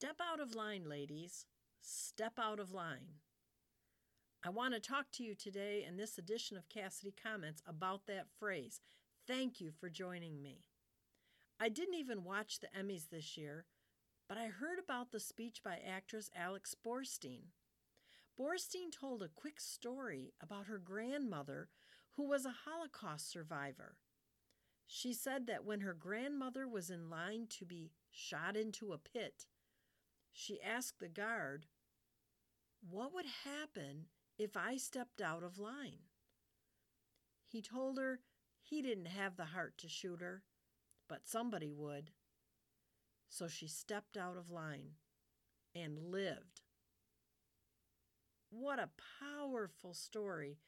Step out of line, ladies. Step out of line. I want to talk to you today in this edition of Cassidy Comments about that phrase. Thank you for joining me. I didn't even watch the Emmys this year, but I heard about the speech by actress Alex Borstein. Borstein told a quick story about her grandmother, who was a Holocaust survivor. She said that when her grandmother was in line to be shot into a pit, she asked the guard, What would happen if I stepped out of line? He told her he didn't have the heart to shoot her, but somebody would. So she stepped out of line and lived. What a powerful story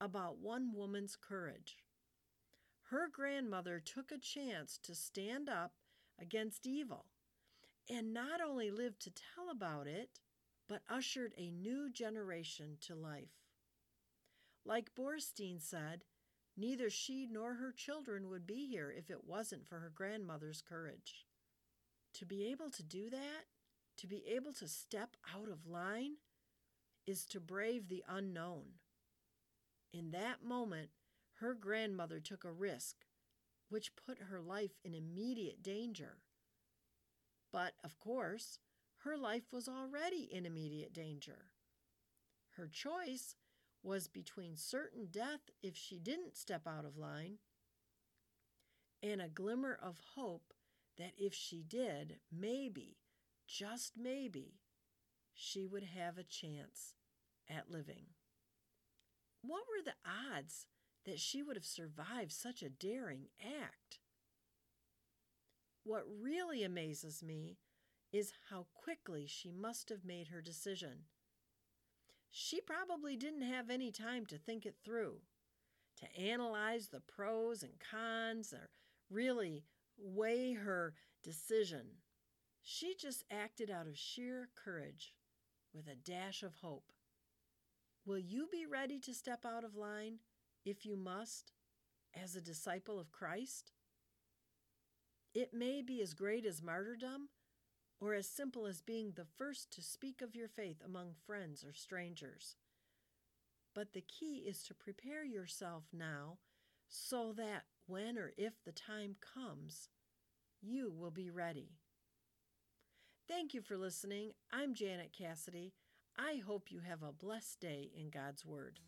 about one woman's courage. Her grandmother took a chance to stand up against evil and not only lived to tell about it, but ushered a new generation to life. Like Borstein said, neither she nor her children would be here if it wasn't for her grandmother's courage. To be able to do that, to be able to step out of line, is to brave the unknown. In that moment, her grandmother took a risk, which put her life in immediate danger. But, of course, her life was already in immediate danger. Her choice was between certain death if she didn't step out of line and a glimmer of hope that if she did, maybe, just maybe, she would have a chance at living. What were the odds that she would have survived such a daring act? What really amazes me is how quickly she must have made her decision. She probably didn't have any time to think it through, to analyze the pros and cons, or really weigh her decision. She just acted out of sheer courage with a dash of hope. Will you be ready to step out of line, if you must, as a disciple of Christ? It may be as great as martyrdom or as simple as being the first to speak of your faith among friends or strangers. But the key is to prepare yourself now so that when or if the time comes, you will be ready. Thank you for listening. I'm Janet Cassidy. I hope you have a blessed day in God's Word.